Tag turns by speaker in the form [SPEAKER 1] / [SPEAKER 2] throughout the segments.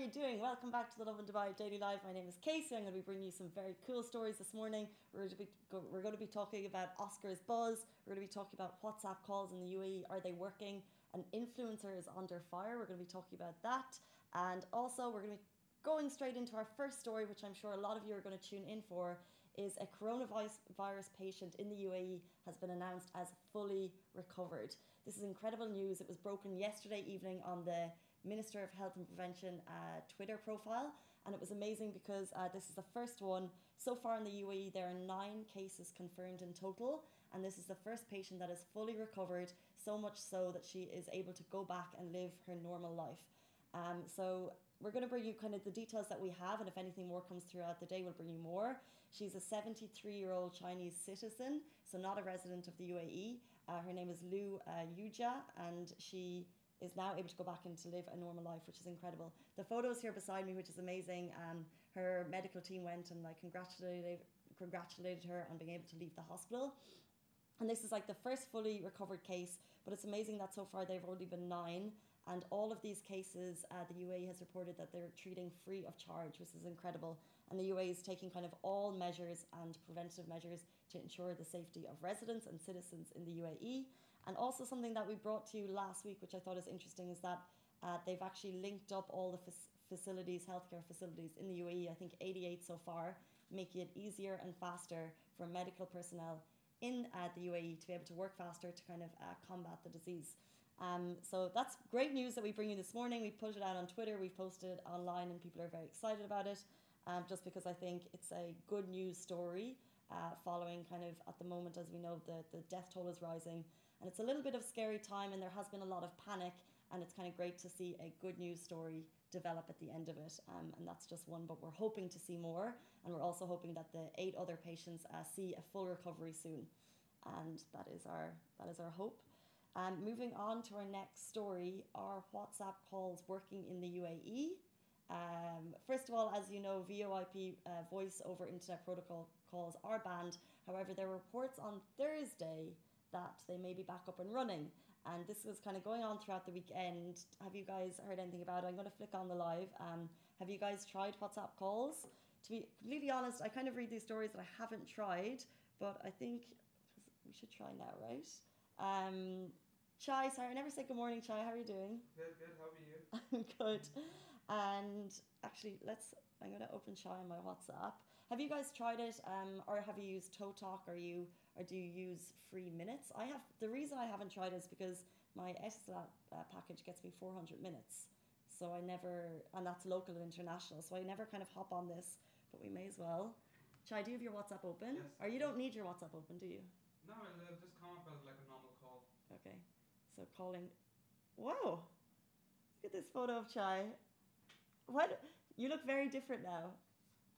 [SPEAKER 1] are you doing? Welcome back to the Lovin Dubai Daily Live. My name is Casey. I'm going to be bringing you some very cool stories this morning. We're going to be, we're going to be talking about Oscar's buzz. We're going to be talking about WhatsApp calls in the UAE. Are they working? An influencer is under fire. We're going to be talking about that. And also, we're going to be going straight into our first story, which I'm sure a lot of you are going to tune in for, is a coronavirus patient in the UAE has been announced as fully recovered. This is incredible news. It was broken yesterday evening on the Minister of Health and Prevention uh, Twitter profile. And it was amazing because uh, this is the first one. So far in the UAE, there are nine cases confirmed in total. And this is the first patient that is fully recovered, so much so that she is able to go back and live her normal life. Um, so we're going to bring you kind of the details that we have, and if anything more comes throughout the day, we'll bring you more. She's a 73 year old Chinese citizen, so not a resident of the UAE. Uh, her name is Lu uh, Yuja, and she is now able to go back and to live a normal life, which is incredible. The photos here beside me, which is amazing. Um, her medical team went and like congratulated congratulated her on being able to leave the hospital. And this is like the first fully recovered case, but it's amazing that so far they've already been nine. And all of these cases, uh, the UAE has reported that they're treating free of charge, which is incredible. And the UAE is taking kind of all measures and preventative measures to ensure the safety of residents and citizens in the UAE. And also something that we brought to you last week, which I thought is interesting, is that uh, they've actually linked up all the facilities, healthcare facilities in the UAE. I think 88 so far, making it easier and faster for medical personnel in uh, the UAE to be able to work faster to kind of uh, combat the disease. Um, so that's great news that we bring you this morning. We put it out on Twitter, we've posted it online, and people are very excited about it. Um, just because I think it's a good news story, uh, following kind of at the moment, as we know, the, the death toll is rising and it's a little bit of scary time, and there has been a lot of panic. And it's kind of great to see a good news story develop at the end of it. Um, and that's just one, but we're hoping to see more. And we're also hoping that the eight other patients uh, see a full recovery soon. And that is our, that is our hope. Um, moving on to our next story are WhatsApp calls working in the UAE. Um, first of all, as you know, VoIP uh, voice over internet protocol calls are banned. However, there were reports on Thursday that they may be back up and running. And this was kind of going on throughout the weekend. Have you guys heard anything about it? I'm going to flick on the live. Um, have you guys tried WhatsApp calls? To be completely honest, I kind of read these stories that I haven't tried, but I think we should try now, right? Um, Chai, sorry, I never said good morning, Chai. How are you doing?
[SPEAKER 2] Good, good. How are you?
[SPEAKER 1] I'm good. And actually, let's. I'm going to open Chai on my WhatsApp. Have you guys tried it, um, or have you used ToTok? Are you or do you use free minutes? I have the reason I haven't tried is because my Etisalat uh, package gets me 400 minutes. So I never, and that's local and international. So I never kind of hop on this, but we may as well. Chai, do you have your WhatsApp open?
[SPEAKER 2] Yes.
[SPEAKER 1] Or you don't need your WhatsApp open, do you?
[SPEAKER 2] No, it'll just come up as like a normal call.
[SPEAKER 1] Okay. So calling. Whoa! Look at this photo of Chai. What? You look very different now.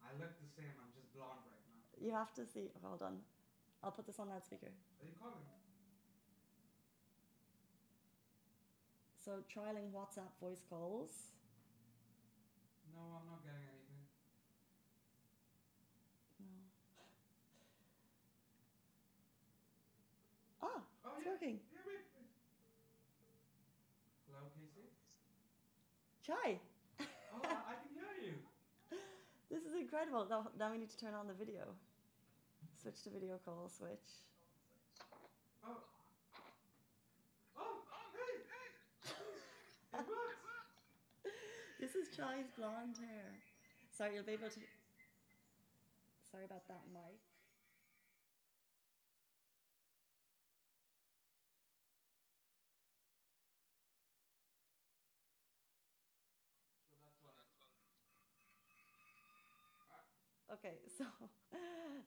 [SPEAKER 2] I look the same. I'm just blonde right now.
[SPEAKER 1] You have to see. Hold on. I'll put this on loudspeaker.
[SPEAKER 2] Are you calling?
[SPEAKER 1] So trialing WhatsApp voice calls.
[SPEAKER 2] No, I'm not getting anything.
[SPEAKER 1] No. Ah,
[SPEAKER 2] Oh,
[SPEAKER 1] it's
[SPEAKER 2] yeah.
[SPEAKER 1] working.
[SPEAKER 2] Yeah, wait, wait. Hello, Casey?
[SPEAKER 1] Chai,
[SPEAKER 2] Oh, I, I can hear you.
[SPEAKER 1] this is incredible. Now, now we need to turn on the video. Switch to video call, switch.
[SPEAKER 2] Oh.
[SPEAKER 1] This is Chai's blonde hair. Sorry, you'll be able to. Sorry about that, Mike. Okay, so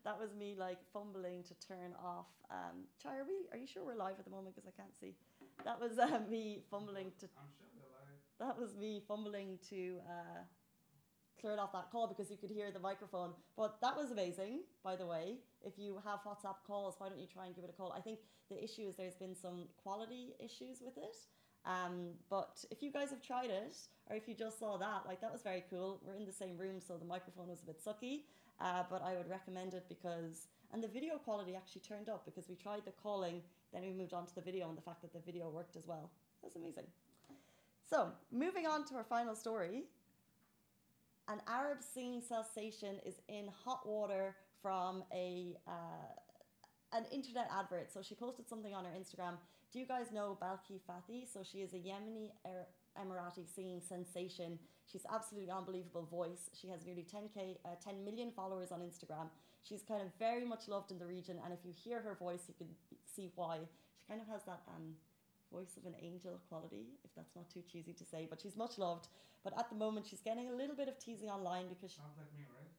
[SPEAKER 1] that was me like fumbling to turn off. Um, Chai, are we? Are you sure we're live at the moment? Because I can't see. That was uh, me fumbling to.
[SPEAKER 2] I'm sure we're live.
[SPEAKER 1] That was me fumbling to uh, clear off that call because you could hear the microphone. But that was amazing, by the way. If you have WhatsApp calls, why don't you try and give it a call? I think the issue is there's been some quality issues with it. Um, but if you guys have tried it, or if you just saw that, like that was very cool. We're in the same room, so the microphone was a bit sucky. Uh, but I would recommend it because, and the video quality actually turned up because we tried the calling, then we moved on to the video, and the fact that the video worked as well. That's amazing. So, moving on to our final story. an Arab singing sensation is in hot water from a uh, an internet advert. So she posted something on her Instagram. Do you guys know Balqees Fathi? So she is a Yemeni Emirati singing sensation. She's absolutely unbelievable voice. She has nearly 10k, uh, 10 million followers on Instagram. She's kind of very much loved in the region, and if you hear her voice, you can see why. She kind of has that um, voice of an angel quality, if that's not too cheesy to say. But she's much loved. But at the moment, she's getting a little bit of teasing online because she,
[SPEAKER 2] Sounds like me, right?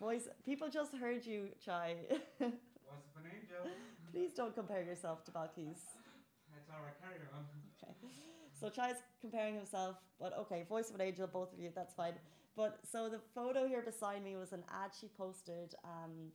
[SPEAKER 1] voice. People just heard you, Chai.
[SPEAKER 2] Of an angel.
[SPEAKER 1] Please don't compare yourself to Balqees.
[SPEAKER 2] It's alright, carry on.
[SPEAKER 1] Okay. So Chai's comparing himself, but okay, voice of an angel, both of you, that's fine. But so the photo here beside me was an ad she posted um,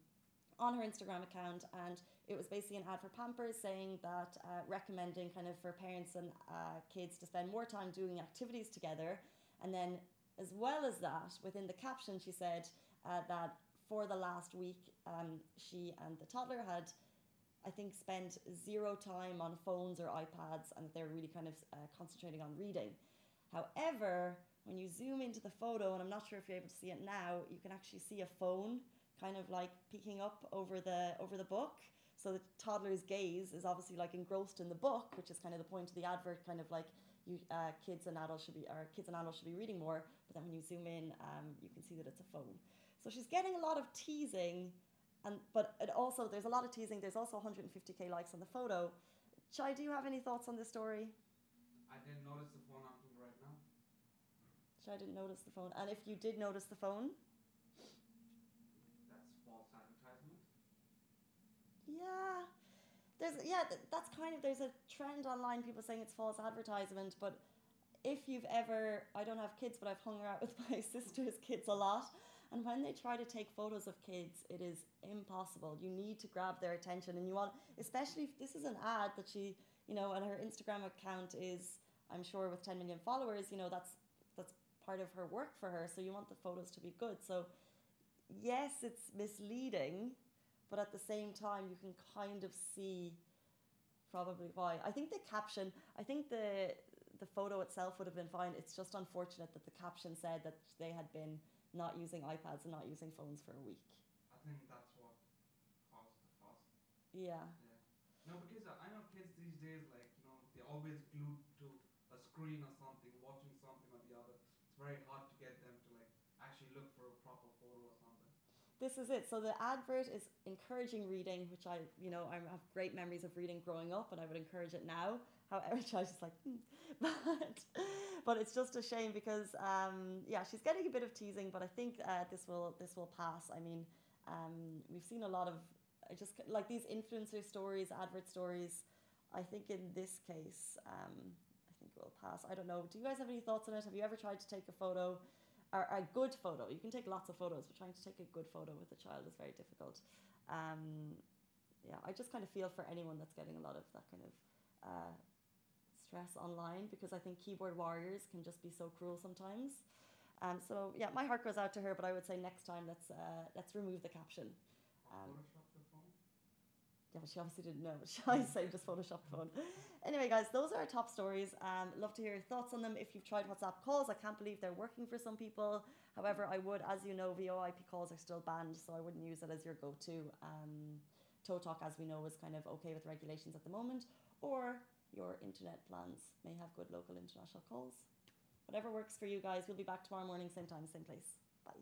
[SPEAKER 1] on her Instagram account, and it was basically an ad for Pampers saying that uh, recommending kind of for parents and uh, kids to spend more time doing activities together. And then, as well as that, within the caption, she said uh, that for the last week, um, she and the toddler had I think, spent zero time on phones or iPads and they're really kind of uh, concentrating on reading. However, when you zoom into the photo, and I'm not sure if you're able to see it now, you can actually see a phone kind of like peeking up over the over the book. So the toddler's gaze is obviously like engrossed in the book, which is kind of the point of the advert, kind of like you uh, kids and adults should be or kids and adults should be reading more. But then when you zoom in, um, you can see that it's a phone. So she's getting a lot of teasing and but it also there's a lot of teasing. There's also 150k likes on the photo. Chai, do you have any thoughts on this story?
[SPEAKER 2] I didn't notice the phone until right now.
[SPEAKER 1] Chai didn't notice the phone, and if you did notice the phone,
[SPEAKER 2] That's false advertisement.
[SPEAKER 1] yeah, there's yeah th- that's kind of there's a trend online. People saying it's false advertisement, but if you've ever I don't have kids, but I've hung out with my sister's kids a lot. And when they try to take photos of kids, it is impossible. You need to grab their attention, and you want, especially if this is an ad that she, you know, and her Instagram account is, I'm sure, with 10 million followers. You know, that's that's part of her work for her. So you want the photos to be good. So yes, it's misleading, but at the same time, you can kind of see probably why. I think the caption, I think the the photo itself would have been fine. It's just unfortunate that the caption said that they had been not using iPads and not using phones for a week.
[SPEAKER 2] I think that's what caused the fuss.
[SPEAKER 1] Yeah.
[SPEAKER 2] Yeah. No, because I I know kids these days, like, you know, they're always glued to a screen or something, watching something or the other. It's very hard to get them to, like, actually look for a proper photo or something.
[SPEAKER 1] This is it. So the advert is encouraging reading, which I, you know, I have great memories of reading growing up, and I would encourage it now. However, I was just like, hmm. but but it's just a shame because um, yeah, she's getting a bit of teasing, but I think uh, this will this will pass. I mean, um, we've seen a lot of just like these influencer stories, advert stories. I think in this case, um, I think it will pass. I don't know. Do you guys have any thoughts on it? Have you ever tried to take a photo? Or a good photo. You can take lots of photos, but trying to take a good photo with a child is very difficult. Um, yeah, I just kind of feel for anyone that's getting a lot of that kind of uh, stress online because I think keyboard warriors can just be so cruel sometimes. Um, so yeah, my heart goes out to her, but I would say next time let's uh, let's remove the caption. Um. Yeah, but she obviously didn't know. I say just Photoshop phone. Anyway, guys, those are our top stories. Um, love to hear your thoughts on them. If you've tried WhatsApp calls, I can't believe they're working for some people. However, I would, as you know, VoIP calls are still banned, so I wouldn't use it as your go-to. Um, ToTok, as we know, is kind of okay with regulations at the moment, or your internet plans may have good local international calls. Whatever works for you guys. We'll be back tomorrow morning, same time, same place. Bye.